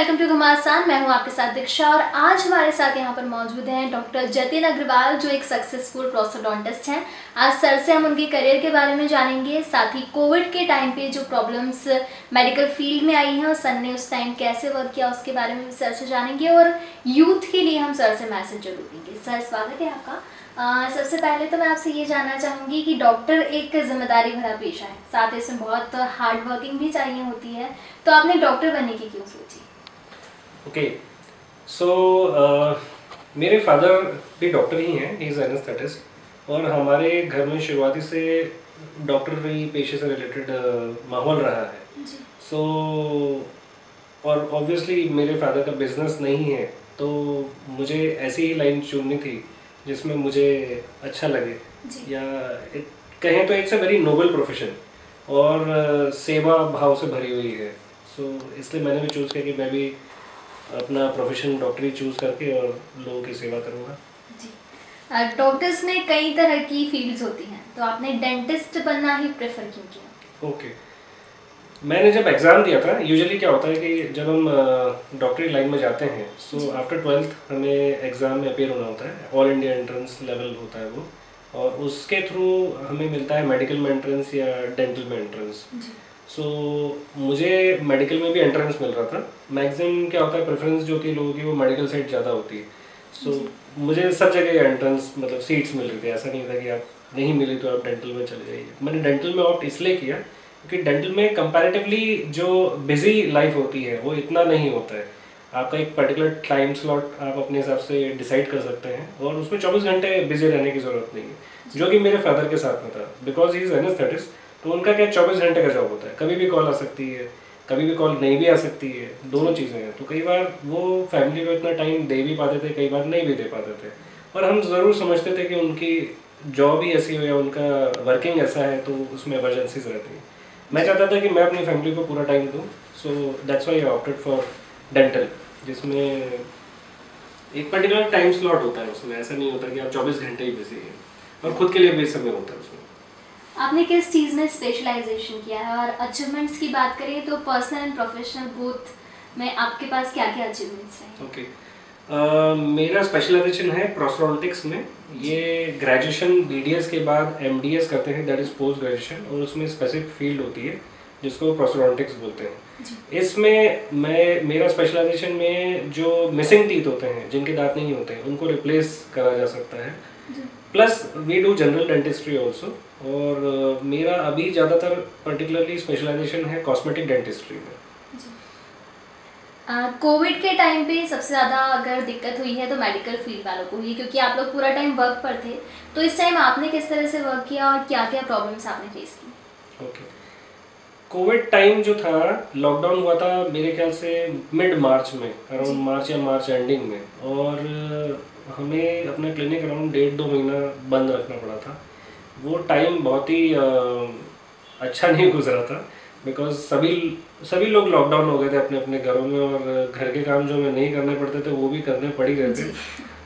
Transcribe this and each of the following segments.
Welcome to घमासान। मैं हूँ आपके साथ दीक्षा और आज हमारे साथ यहाँ पर मौजूद हैं डॉक्टर जतिन अग्रवाल, जो एक सक्सेसफुल प्रोस्टोडोंटिस्ट हैं। आज सर से हम उनके करियर के बारे में जानेंगे, साथ ही कोविड के टाइम पे जो प्रॉब्लम्स मेडिकल फ़ील्ड में आई हैं और सर ने उस टाइम कैसे वर्क किया उसके बारे में भी सर से जानेंगे और यूथ के लिए हम सर से मैसेज ज़रूर देंगे। सर, स्वागत है आपका। सबसे पहले तो मैं आपसे ये जानना चाहूँगी कि डॉक्टर एक ज़िम्मेदारी भरा पेशा है। साथ ही इसमें बहुत हार्ड वर्किंग भी चाहिए होती है। तो आपने डॉक्टर बनने की क्यों सोची? ओके सो मेरे फादर भी डॉक्टर ही हैं. ही इज़ एनेस्थेटिस्ट और हमारे घर में शुरुआती से डॉक्टरी पेशे से रिलेटेड माहौल रहा है. सो और ऑब्वियसली मेरे फादर का बिज़नेस नहीं है. तो मुझे ऐसी ही लाइन चुननी थी जिसमें मुझे अच्छा लगे. या it, कहें तो it's a very noble profession और uh, सेवा भाव से भरी हुई है. सो so, इसलिए मैंने भी चूज़ किया कि मैं भी अपना प्रोफेशन डॉक्टरी चूज़ करके और लोगों की सेवा करूँगा। डॉक्टर्स में कई तरह की फील्ड्स होती हैं तो आपने डेंटिस्ट बनना ही प्रेफर क्यों किया? ओके मैंने जब एग्ज़ाम दिया था यूजुअली क्या होता है कि जब हम डॉक्टरी लाइन में जाते हैं सो आफ्टर ट्वेल्थ हमें एग्ज़ाम में अपेयर होना होता है ऑल इंडिया एंट्रेंस लेवल होता है वो और उसके थ्रू हमें मिलता है मेडिकल में एंट्रेंस या डेंटल में एंट्रेंस सो मुझे मेडिकल में भी एंट्रेंस मिल रहा था। मैक्सिमम क्या होता है प्रेफरेंस जो है लोगों की वो मेडिकल साइड ज़्यादा होती है। सो so, मुझे सब जगह एंट्रेंस मतलब सीट्स मिल रही थी। ऐसा नहीं था कि आप नहीं मिली तो आप डेंटल में चले जाइए। मैंने डेंटल में ऑप्ट इसलिए किया क्योंकि डेंटल में कंपैरेटिवली जो बिज़ी लाइफ होती है वो इतना नहीं होता है। आपका एक पर्टिकुलर टाइम स्लॉट आप अपने हिसाब से डिसाइड कर सकते हैं और उसमें 24 घंटे बिज़ी रहने की ज़रूरत नहीं है जो। कि मेरे फादर के साथ में था। बिकॉज़ ही इज़ एनेस्थेटिस्ट तो उनका क्या चौबीस घंटे का जॉब होता है? कभी भी कॉल आ सकती है, कभी भी कॉल नहीं भी आ सकती है, दोनों चीज़ें हैं। तो कई बार वो फैमिली को इतना टाइम दे भी पाते थे, कई बार नहीं भी दे पाते थे। और हम ज़रूर समझते थे कि उनकी जॉब ही ऐसी हो या उनका वर्किंग ऐसा है तो उसमें इमरजेंसीज रहती है। मैं चाहता था कि मैं अपनी फैमिली को पूरा टाइम दूँ so that's why opted for dental जिसमें एक पर्टिकुलर टाइम स्लॉट होता है उसमें। ऐसा नहीं होता कि आप 24 घंटे ही बिज़ी हैं, और खुद के लिए भी समय होता है उसमें। आपने किस चीज़ में स्पेशलाइजेशन किया है? और अचीवमेंट्स की बात करें तो पर्सनल एंड प्रोफेशनल बोथ में आपके पास क्या क्या अचीवमेंट्स हैं ओके मेरा स्पेशलाइजेशन है प्रोस्टोडोंटिक्स में। ये ग्रेजुएशन बीडीएस के बाद एमडीएस करते हैं दैट इज़ पोस्ट ग्रेजुएशन और उसमें स्पेसिफिक फ़ील्ड होती है जिसको प्रोस्टोडोंटिक्स बोलते हैं। इसमें मैं मेरा स्पेशलाइजेशन में जो मिसिंग टीथ होते हैं जिनके दांत नहीं होते हैं उनको रिप्लेस करा जा सकता है। Plus we do general dentistry also और uh, मेरा अभी ज़्यादातर पर्टिकुलरली स्पेशलाइजेशन है कॉस्मेटिक डेंटिस्ट्री में। कोविड uh, के टाइम पे सबसे ज़्यादा अगर दिक्कत हुई है तो मेडिकल फ़ील्ड वालों को हुई क्योंकि आप लोग पूरा टाइम वर्क पर थे। तो इस टाइम आपने किस तरह से वर्क किया और क्या क्या प्रॉब्लम्स आपने फेस की? ओके कोविड टाइम जो था लॉकडाउन हुआ था मेरे ख्याल से मिड मार्च में अराउंड मार्च या मार्च एंडिंग में। और हमें अपना क्लिनिक अराउंड डेढ़ दो महीना बंद रखना पड़ा था। वो टाइम बहुत ही अच्छा नहीं गुजरा था बिकॉज़ सभी सभी लोग लॉकडाउन हो गए थे अपने अपने घरों में और घर के काम जो हमें नहीं करने पड़ते थे वो भी करने पड़ ही रहे थे।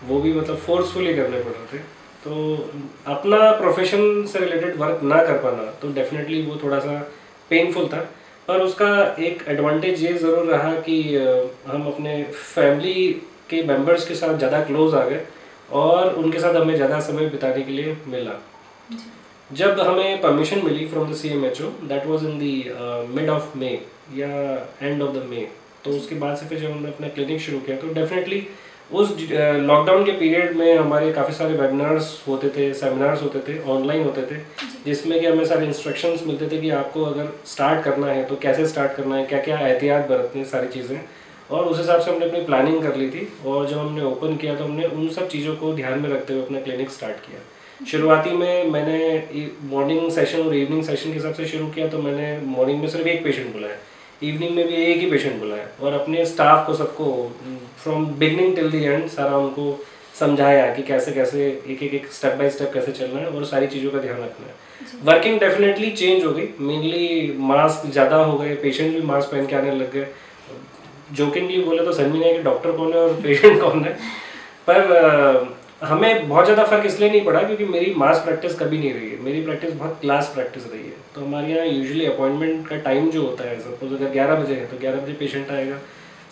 वो भी मतलब फोर्सफुली करने पड़ रहे थे। तो अपना प्रोफेशन से रिलेटेड वर्क ना कर पाना तो डेफिनेटली वो थोड़ा सा पेनफुल था। पर उसका एक एडवांटेज ये ज़रूर रहा कि हम अपने फैमिली के मेंबर्स के साथ ज़्यादा क्लोज आ गए और उनके साथ हमें ज़्यादा समय बिताने के लिए मिला। जब हमें permission milli from the C M H O that was in the mid of May या एंड ऑफ़ द मे तो उसके बाद से फिर जब हमने अपना क्लिनिक शुरू किया तो डेफिनेटली उस लॉकडाउन के पीरियड में हमारे काफ़ी सारे वेबिनार्स होते थे सेमिनार्स होते थे ऑनलाइन होते थे जिसमें कि हमें सारे इंस्ट्रक्शंस मिलते थे कि आपको अगर स्टार्ट करना है तो कैसे स्टार्ट करना है क्या क्या एहतियात बरतनी है सारी चीज़ें। और उस हिसाब से हमने अपनी प्लानिंग कर ली थी और जब हमने ओपन किया तो हमने उन सब चीज़ों को ध्यान में रखते हुए अपना क्लिनिक स्टार्ट किया। शुरुआती में मैंने मॉर्निंग सेशन और इवनिंग सेशन के हिसाब से शुरू किया तो मैंने मॉर्निंग में सिर्फ़ एक पेशेंट बुलाया। इवनिंग में भी एक ही पेशेंट बुलाया और अपने स्टाफ को सबको from beginning till the end सारा उनको समझाया कि कैसे कैसे एक एक एक स्टेप बाय स्टेप कैसे चलना है और सारी चीज़ों का ध्यान रखना है। वर्किंग डेफिनेटली चेंज हो गई। मेनली मास्क ज़्यादा हो गए पेशेंट भी मास्क पहन के आने लग गए। जोकिंगली बोले तो समझ नहीं आया कि डॉक्टर कौन है और पेशेंट कौन है? पर हमें बहुत ज़्यादा फ़र्क इसलिए नहीं पड़ा क्योंकि मेरी मास प्रैक्टिस कभी नहीं रही है। मेरी प्रैक्टिस बहुत क्लास प्रैक्टिस रही है। तो हमारे यहाँ यूजुअली अपॉइंटमेंट का टाइम जो होता है सपोज़ अगर 11 बजे है तो 11 बजे पेशेंट आएगा।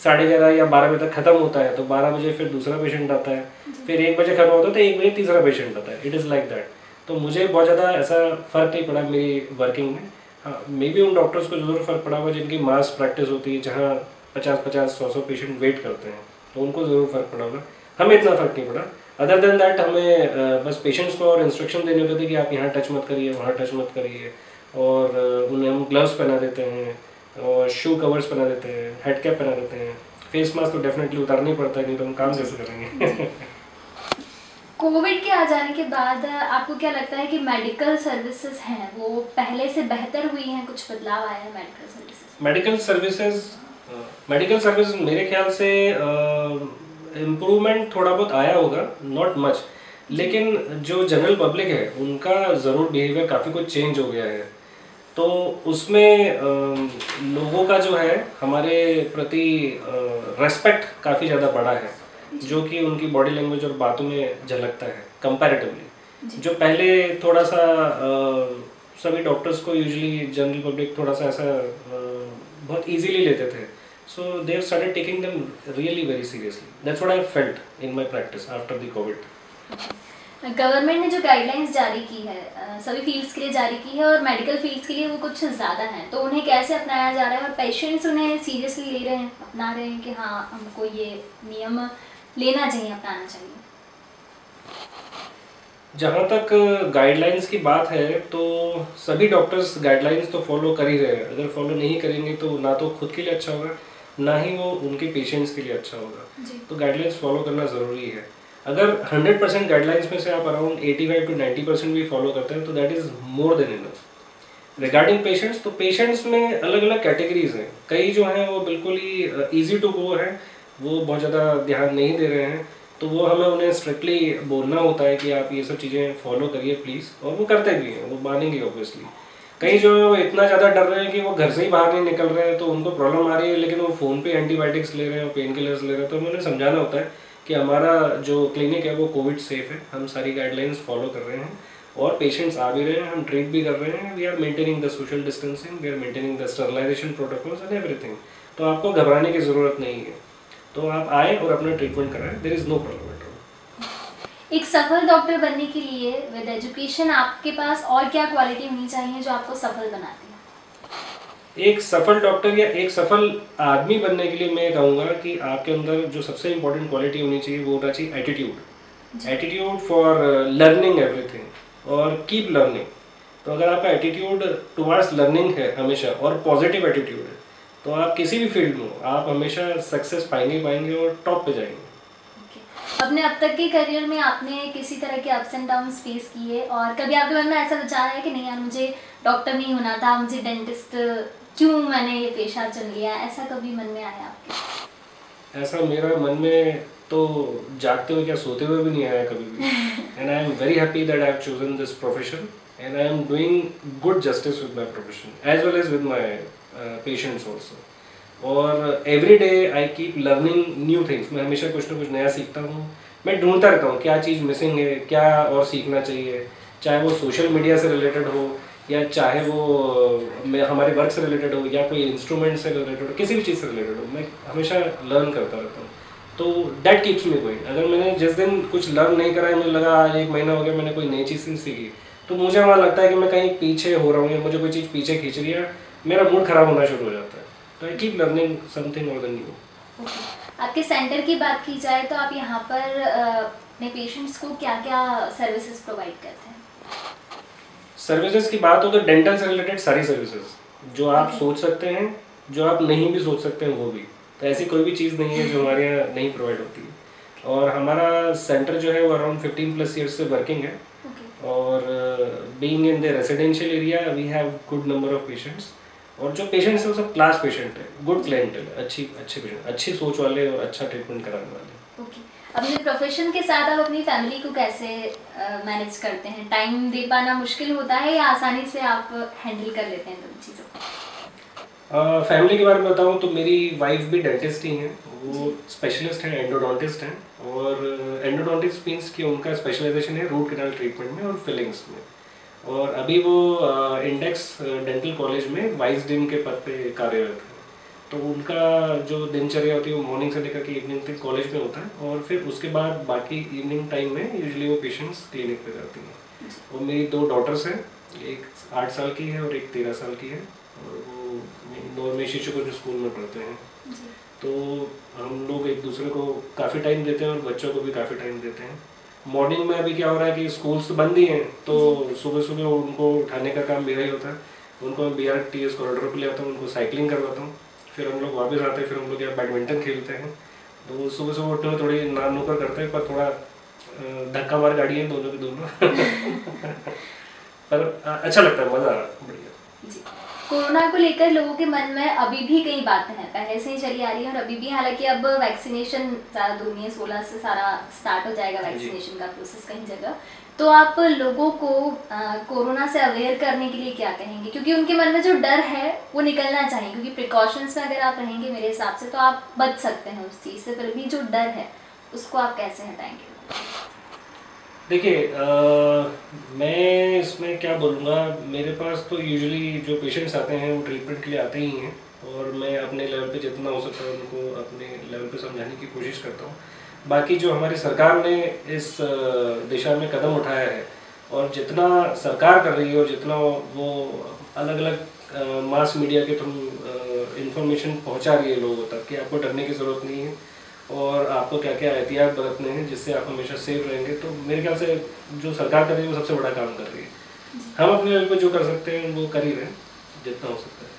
साढ़े ग्यारह या बारह बजे तक खत्म होता है तो बारह बजे फिर दूसरा पेशेंट आता है। फिर एक बजे खत्म होता है तो एक बजे तीसरा पेशेंट आता है। इट इज़ लाइक दैट तो मुझे बहुत ज़्यादा ऐसा फ़र्क नहीं पड़ा मेरी वर्किंग में। हाँ मे बी उन डॉक्टर्स को ज़रूर फ़र्क पड़ा हुआ जिनकी मास प्रैक्टिस होती है जहाँ पचास पचास सौ सौ पेशेंट वेट करते हैं। तो उनको ज़रूर फ़र्क पड़ा होगा। हमें इतना फ़र्क नहीं पड़ा। अदर देन दैट हमें बस पेशेंट्स को और इंस्ट्रक्शन देने थे कि आप यहाँ टच मत करिए वहाँ टच मत करिए। और उन्हें हम ग्लव्स पहना देते हैं और शू कवर्स पहना देते हैं हेड कैप पहना देते हैं। फेस मास्क तो डेफिनेटली उतारना ही पड़ता है नहीं तो हम काम कैसे करेंगे? कोविड के आ जाने के बाद आपको क्या लगता है कि मेडिकल सर्विसेज़ हैं? वो पहले से बेहतर हुई हैं? कुछ बदलाव आया है medical services medical services medical service मेरे ख्याल से इम्प्रूवमेंट थोड़ा बहुत आया होगा नॉट मच लेकिन जो जनरल पब्लिक है उनका ज़रूर बिहेवियर काफ़ी कुछ चेंज हो गया है। तो उसमें लोगों का जो है हमारे प्रति रेस्पेक्ट काफ़ी ज़्यादा बड़ा है जो कि उनकी बॉडी लैंग्वेज और बातों में झलकता है कंपैरेटिवली जो। पहले थोड़ा सा सभी डॉक्टर्स को यूजुअली जनरल पब्लिक थोड़ा सा ऐसा बहुत इजीली लेते थे। They have started taking them really very seriously that's what I felt in my practice after the Covid government ने जो गाइडलाइंस जारी की है सभी फील्ड्स के लिए जारी की है और मेडिकल फील्ड्स के लिए वो कुछ ज़्यादा हैं। तो उन्हें कैसे अपनाया जा रहा है और पेशेंट्स उन्हें सीरियसली ले रहे हैं अपना रहे हैं कि हाँ हमको ये नियम लेना चाहिए अपनाना चाहिए? जहाँ तक गाइडलाइंस की बात है तो सभी डॉक्टर्स गाइडलाइंस तो फॉलो कर ही रहे हैं। अगर फॉलो नहीं करेंगे तो ना तो खुद के लिए अच्छा होगा। ना ही वो उनके पेशेंट्स के लिए अच्छा होगा। तो गाइडलाइंस फॉलो करना ज़रूरी है। अगर 100 परसेंट गाइडलाइंस में से आप अराउंड 85 टू 90 परसेंट भी फॉलो करते हैं तो that is more than enough regarding patients तो पेशेंट्स में अलग अलग कैटेगरीज हैं। कई जो हैं वो बिल्कुल ही ईजी टू गो है। वो बहुत ज़्यादा ध्यान नहीं दे रहे हैं। तो वो हमें उन्हें स्ट्रिक्टली बोलना होता है कि आप ये सब चीज़ें फॉलो करिए प्लीज़ और वो करते भी हैं। वो मानेंगे ऑब्वियसली कई जो है वो इतना ज़्यादा डर रहे हैं कि वो घर से ही बाहर नहीं निकल रहे हैं तो उनको प्रॉब्लम आ रही है, लेकिन वो फ़ोन पे एंटीबायोटिक्स ले रहे हैं पेन किलर्स ले रहे हैं तो हमें उन्हें समझाना होता है कि हमारा जो क्लिनिक है वो कोविड सेफ़ है। हम सारी गाइडलाइंस फॉलो कर रहे हैं और पेशेंट्स आ भी रहे हैं, हम ट्रीट भी कर रहे हैं। We are maintaining the social distancing we are maintaining the sterilisation protocols and everything तो आपको घबराने की ज़रूरत नहीं है। तो आप आए और अपना ट्रीटमेंट कराएँ देर इज़ नो प्रॉब्लम एक सफल डॉक्टर बनने के लिए विद एजुकेशन आपके पास और क्या क्वालिटी होनी चाहिए जो आपको सफल बनाती है? एक सफल डॉक्टर या एक सफल आदमी बनने के लिए मैं कहूँगा कि आपके अंदर जो सबसे इम्पोर्टेंट क्वालिटी होनी चाहिए वो होना चाहिए attitude attitude for learning everything और कीप लर्निंग तो अगर आपका एटीट्यूड टुवर्ड्स लर्निंग है हमेशा और पॉजिटिव एटीट्यूड है तो आप किसी भी फ़ील्ड में आप हमेशा सक्सेस पाएँगे पाएँगे और टॉप पे जाएँगे। अपने अब तक के करियर में आपने किसी तरह के अप्स एंड डाउन फेस किए और कभी आपके मन में ऐसा विचार है कि नहीं यार मुझे डॉक्टर नहीं होना था मुझे डेंटिस्ट क्यों मैंने ये पेशा चुन लिया? ऐसा कभी मन में आया आपके? ऐसा मेरा मन में तो जागते हुए क्या सोते हुए भी नहीं आया कभी भी। And I am very happy that I have chosen this profession and I am doing good justice with my profession as well as with my patients also और every day I keep learning new things मैं हमेशा कुछ ना कुछ नया सीखता हूँ। मैं ढूंढता रहता हूँ क्या चीज़ मिसिंग है, क्या और सीखना चाहिए। चाहे वो सोशल मीडिया से रिलेटेड हो, या चाहे वो हमारे वर्क से रिलेटेड हो, या कोई इंस्ट्रूमेंट से रिलेटेड हो, किसी भी चीज़ से रिलेटेड हो, मैं हमेशा लर्न करता रहता हूँ। तो दैट कीप्स मी गोइंग अगर मैंने जिस दिन कुछ लर्न नहीं करा है मुझे लगा आज एक महीना हो गया मैंने कोई नई चीज़ सीखी तो मुझे वहाँ लगता है कि मैं कहीं पीछे हो रहा हूँ या मुझे कोई चीज़ पीछे खींच रही है, मेरा मूड खराब होना शुरू हो जाता है। तो आई कीप लर्निंग समथिंग और देन न्यू आपके सेंटर की बात की जाए तो आप यहाँ पर अपने पेशेंट्स को क्या क्या सर्विसेज़ प्रोवाइड करते हैं? सर्विसेज़ की बात हो तो डेंटल से रिलेटेड सारी सर्विसेज़ जो आप सोच सकते हैं जो आप नहीं भी सोच सकते हैं वो भी। तो ऐसी कोई भी चीज़ नहीं है जो हमारे यहाँ नहीं प्रोवाइड होती। है और हमारा सेंटर जो है वो अराउंड फिफ्टीन प्लस ईयर्स से वर्किंग है। Okay. और being in the residential area we have good number of patients और जो पेशेंट्स है वो सब क्लास पेशेंट है। गुड क्लाइंट है अच्छी अच्छे पेशेंट अच्छी सोच वाले और अच्छा ट्रीटमेंट कराने वाले। ओके अपने प्रोफेशन के साथ आप अपनी फैमिली को कैसे मैनेज करते हैं? टाइम दे पाना मुश्किल होता है या आसानी से आप हैंडल कर लेते हैं दोनों चीज़ों फैमिली के बारे में बताऊँ तो मेरी वाइफ भी डेंटिस्ट ही हैं। वो स्पेशलिस्ट हैं एंडोडोंटिस्ट हैं। और एंडोडोंटिस्ट मीन्स कि उनका स्पेशलाइजेशन है रूट कैनाल ट्रीटमेंट में और फिलिंग्स में। और अभी वो इंडेक्स डेंटल कॉलेज में वाइस डीन के पद पे कार्यरत है। तो उनका जो दिनचर्या होती है वो मॉर्निंग से लेकर के इवनिंग तक कॉलेज में होता है और फिर उसके बाद बाकी इवनिंग टाइम में यूजली वो पेशेंट्स क्लिनिक पे जाती हैं। और मेरी दो डॉटर्स हैं एक आठ साल की है और एक तेरह साल की है और वो इंदौर में शिशु को जो स्कूल में पढ़ते हैं। तो हम लोग एक दूसरे को काफ़ी टाइम देते हैं और बच्चों को भी काफ़ी टाइम देते हैं। मॉर्निंग में अभी क्या हो रहा है कि स्कूल्स तो बंद ही हैं तो सुबह सुबह उनको उठाने का काम मेरा ही होता है। उनको मैं B R T S corridor पर ले आता हूँ, उनको साइकिलिंग करवाता हूँ। फिर हम लोग वापस आते हैं, फिर हम लोग यहाँ बैडमिंटन खेलते हैं। तो सुबह सुबह उठते हुए थोड़ी नान नुकर करते हैं, पर थोड़ा धक्का मार गाड़ी है दोनों की दोनों। पर अच्छा लगता है, मज़ा आ रहा है, बढ़िया। कोरोना को लेकर लोगों के मन में अभी भी कई बातें हैं। पहले से ही चली आ रही है और अभी भी हालाँकि अब वैक्सीनेशन ज़्यादा दूर नहीं है सोलह से सारा स्टार्ट हो जाएगा वैक्सीनेशन का प्रोसेस कहीं जगह। तो आप लोगों को कोरोना से अवेयर करने के लिए क्या कहेंगे? क्योंकि उनके मन में जो डर है वो निकलना चाहिए। क्योंकि प्रिकॉशंस में अगर आप रहेंगे मेरे हिसाब से तो आप बच सकते हैं उस चीज़ से। फिर भी जो डर है उसको आप कैसे हटाएँगे? देखिए मैं इसमें क्या बोलूँगा, मेरे पास तो यूजुअली जो पेशेंट्स आते हैं, वो ट्रीटमेंट के लिए आते ही हैं और मैं अपने लेवल पे जितना हो सकता है उनको अपने लेवल पे समझाने की कोशिश करता हूँ। बाकी जो हमारी सरकार ने इस दिशा में कदम उठाया है और जितना सरकार कर रही है और जितना वो अलग अलग मास मीडिया के थ्रू इंफॉर्मेशन पहुँचा रही है लोगों तक कि आपको डरने की ज़रूरत नहीं है। और आपको क्या क्या एहतियात बरतने हैं जिससे आप हमेशा सेफ़ रहेंगे? तो मेरे ख्याल से जो सरकार कर रही है वो सबसे बड़ा काम कर रही है। हम अपने लेवल पर जो कर सकते हैं वो कर ही रहे जितना हो सकता है।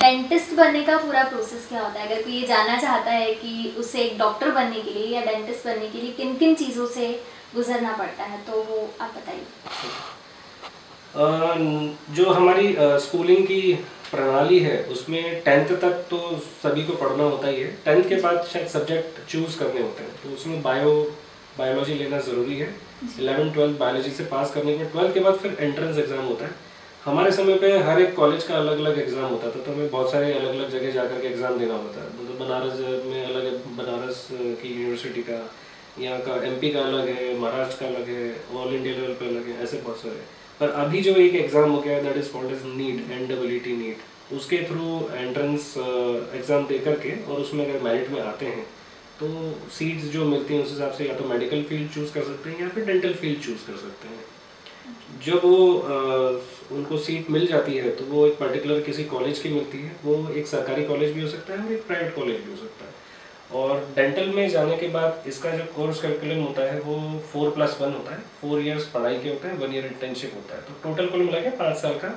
डेंटिस्ट बनने का पूरा प्रोसेस क्या होता है? अगर कोई ये जानना चाहता है कि उसे एक डॉक्टर बनने के लिए या डेंटिस्ट बनने के लिए किन किन चीज़ों से गुजरना पड़ता है तो वो आप बताइए। जो हमारी स्कूलिंग की प्रणाली है उसमें टेंथ तक तो सभी को पढ़ना होता ही है। टेंथ के बाद शायद सब्जेक्ट चूज़ करने होते हैं तो उसमें बायो बायोलॉजी लेना ज़रूरी है। इलेवन ट्वेल्थ बायोलॉजी से पास करने के ट्वेल्थ के बाद फिर एंट्रेंस एग्ज़ाम होता है। हमारे समय पे हर एक कॉलेज का अलग अलग एग्ज़ाम होता था तो हमें बहुत सारे अलग अलग जगह जाकर के एग्ज़ाम देना होता है। मतलब बनारस में अलग बनारस की यूनिवर्सिटी का यहाँ का एमपी का अलग है महाराष्ट्र का अलग है ऑल इंडिया लेवल पे अलग है ऐसे बहुत सारे। पर अभी जो एक एग्ज़ाम हो गया that is called as NEET N W T NEET उसके थ्रू एंट्रेंस एग्ज़ाम दे करके और उसमें अगर मेरिट में आते हैं तो सीट्स जो मिलती हैं, उस हिसाब से या तो मेडिकल फ़ील्ड चूज़ कर सकते हैं या फिर डेंटल फ़ील्ड चूज़ कर सकते हैं. जब वो उनको सीट मिल जाती है तो वो एक पर्टिकुलर किसी कॉलेज की मिलती है, वो एक सरकारी कॉलेज भी हो सकता है और एक प्राइवेट कॉलेज भी हो सकता है. और डेंटल में जाने के बाद इसका जो कोर्स करिकुलम होता है वो फोर प्लस वन होता है। फोर इयर्स पढ़ाई के होते हैं वन ईयर इंटर्नशिप होता है। तो टोटल कुल मिला के पाँच साल का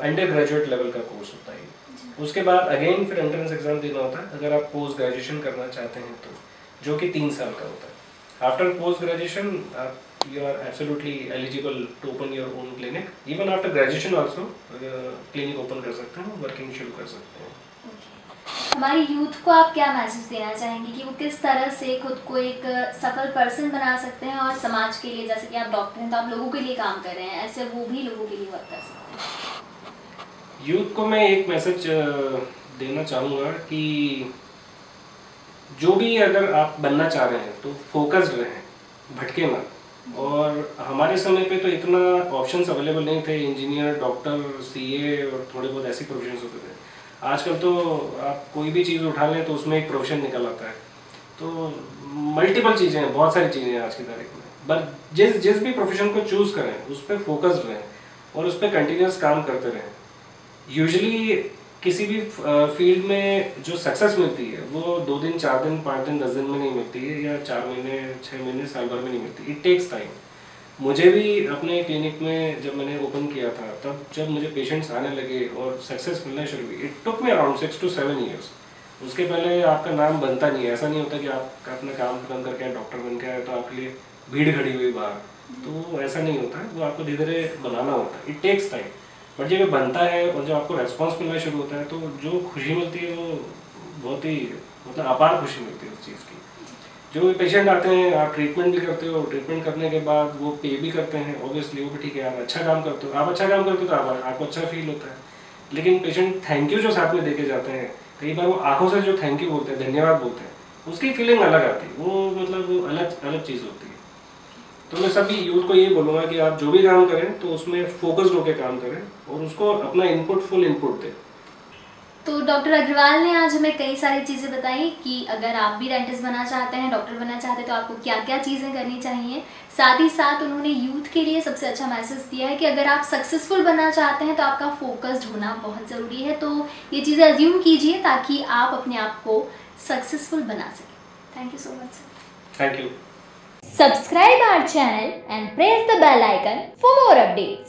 अंडर ग्रेजुएट लेवल का कोर्स होता है उसके बाद अगेन फिर एंट्रेंस एग्ज़ाम देना होता है। अगर आप पोस्ट ग्रेजुएशन करना चाहते हैं तो जो कि तीन साल का होता है। आफ्टर पोस्ट ग्रेजुएशन आप you are absolutely eligible to open your own clinic even after graduation also clinic open कर सकते हैं वर्किंग शुरू कर सकते हैं। हमारी यूथ को आप क्या मैसेज देना चाहेंगे कि वो किस तरह से खुद को एक सफल पर्सन बना सकते हैं और समाज के लिए जैसे कि आप डॉक्टर हैं तो आप लोगों के लिए काम कर रहे हैं ऐसे वो भी लोगों के लिए वर्क कर सकते हैं। यूथ को मैं एक मैसेज देना चाहूँगा कि जो भी अगर आप बनना चाह रहे हैं तो फोकस्ड रहें भटके मत। और हमारे समय पे तो इतना ऑप्शंस अवेलेबल नहीं थे इंजीनियर डॉक्टर सीए और थोड़े बहुत ऐसे प्रोफेशन होते थे। आजकल तो आप कोई भी चीज़ उठा लें तो उसमें एक प्रोफेशन निकल आता है। तो मल्टीपल चीज़ें हैं, बहुत सारी चीज़ें हैं आज की तारीख में। बट जिस जिस भी प्रोफेशन को चूज़ करें, उस पर फोकस्ड रहें और उस पर कंटिन्यूस काम करते रहें। यूजली किसी भी फ़ील्ड में जो सक्सेस मिलती है, वो दो दिन, चार दिन, पाँच दिन, दस दिन में नहीं मिलती है या चार महीने छः महीने, साल भर में नहीं मिलती। इट टेक्स टाइम मुझे भी अपने क्लिनिक में जब मैंने ओपन किया था, तब जब मुझे पेशेंट्स आने लगे और सक्सेस मिलना शुरू हुई इट टुक में around six to seven years उसके पहले आपका नाम बनता नहीं है। ऐसा नहीं होता कि आप अपना काम खत्म करके डॉक्टर बन के आए तो आपके लिए भीड़ खड़ी हुई बाहर। तो ऐसा नहीं होता वो आपको धीरे धीरे बनाना होता है। इट टेक्स टाइम बट जब ये बनता है और जब आपको रेस्पॉन्स मिलना शुरू होता है तो जो खुशी मिलती है, वो बहुत ही मतलब अपार खुशी मिलती है उस चीज़ की। जो भी पेशेंट आते हैं, आप ट्रीटमेंट भी करते हो ट्रीटमेंट करने के बाद वो पे भी करते हैं ऑब्वियसली वो भी ठीक है, आप अच्छा काम करते हो। आप अच्छा काम करते हो तो आप, आपको अच्छा फील होता है। लेकिन पेशेंट थैंक यू जो साथ में देके जाते हैं, कई बार वो आँखों से जो थैंक यू बोलते हैं, धन्यवाद बोलते हैं, उसकी फीलिंग अलग आती है। वो मतलब वो अलग अलग चीज़ होती है। तो मैं सभी यूथ को ये बोलूँगा कि आप जो भी काम करें तो उसमें फोकस्ड होकर काम करें और उसको अपना इनपुट फुल इनपुट दें। तो डॉक्टर अग्रवाल ने आज हमें कई सारी चीज़ें बताई कि अगर आप भी डेंटिस्ट बनना चाहते हैं डॉक्टर बनना चाहते हैं तो आपको क्या क्या चीज़ें करनी चाहिए। साथ ही साथ उन्होंने यूथ के लिए सबसे अच्छा मैसेज दिया है कि अगर आप सक्सेसफुल बनना चाहते हैं तो आपका फोकस्ड होना बहुत ज़रूरी है। तो ये चीज़ें अज्यूम कीजिए ताकि आप अपने आप को सक्सेसफुल बना सकें। Thank you so much thank you Subscribe our channel and press the bell icon for more updates.